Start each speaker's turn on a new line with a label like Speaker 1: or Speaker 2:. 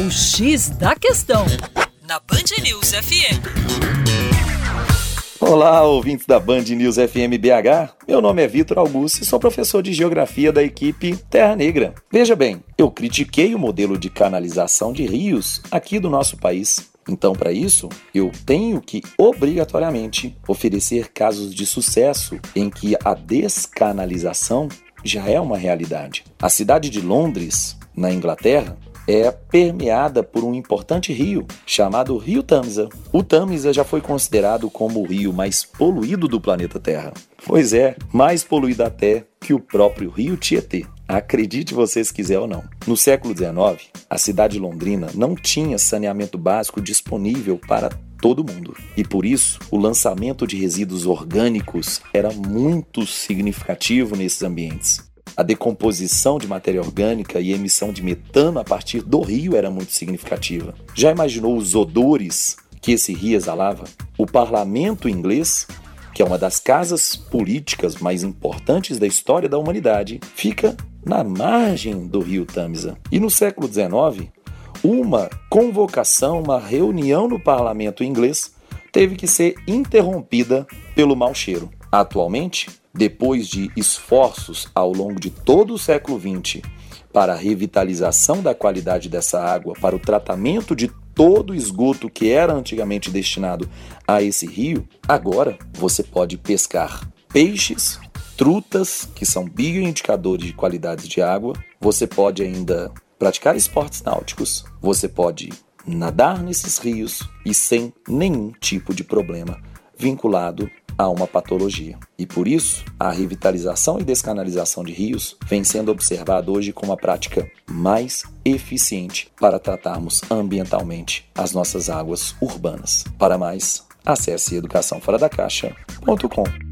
Speaker 1: O X da Questão, na Band News FM.
Speaker 2: Olá, ouvintes da Band News FM BH. Meu nome é Vitor Augusto e sou professor de Geografia da equipe Terra Negra. Veja bem, eu critiquei o modelo de canalização de rios aqui do nosso país. Então, para isso, eu tenho que obrigatoriamente oferecer casos de sucesso em que a descanalização já é uma realidade. A cidade de Londres, na Inglaterra, é permeada por um importante rio chamado Rio Tamisa. O Tamisa já foi considerado como o rio mais poluído do planeta Terra. Pois é, mais poluído até que o próprio rio Tietê. Acredite você se quiser ou não. No século XIX, a cidade londrina não tinha saneamento básico disponível para todo mundo. E por isso, o lançamento de resíduos orgânicos era muito significativo nesses ambientes. A decomposição de matéria orgânica e emissão de metano a partir do rio era muito significativa. Já imaginou os odores que esse rio exalava? O parlamento inglês que é uma das casas políticas mais importantes da história da humanidade, fica na margem do rio Tamisa. E no século XIX, uma convocação, uma reunião no parlamento inglês teve que ser interrompida pelo mau cheiro. Atualmente, depois de esforços ao longo de todo o século XX para a revitalização da qualidade dessa água, para o tratamento de todo o esgoto que era antigamente destinado a esse rio, agora você pode pescar peixes, trutas, que são bioindicadores de qualidade de água, você pode ainda praticar esportes náuticos, você pode nadar nesses rios e sem nenhum tipo de problema vinculado a uma patologia. E por isso, a revitalização e descanalização de rios vem sendo observada hoje como a prática mais eficiente para tratarmos ambientalmente as nossas águas urbanas. Para mais, acesse educaçãoforadacaixa.com.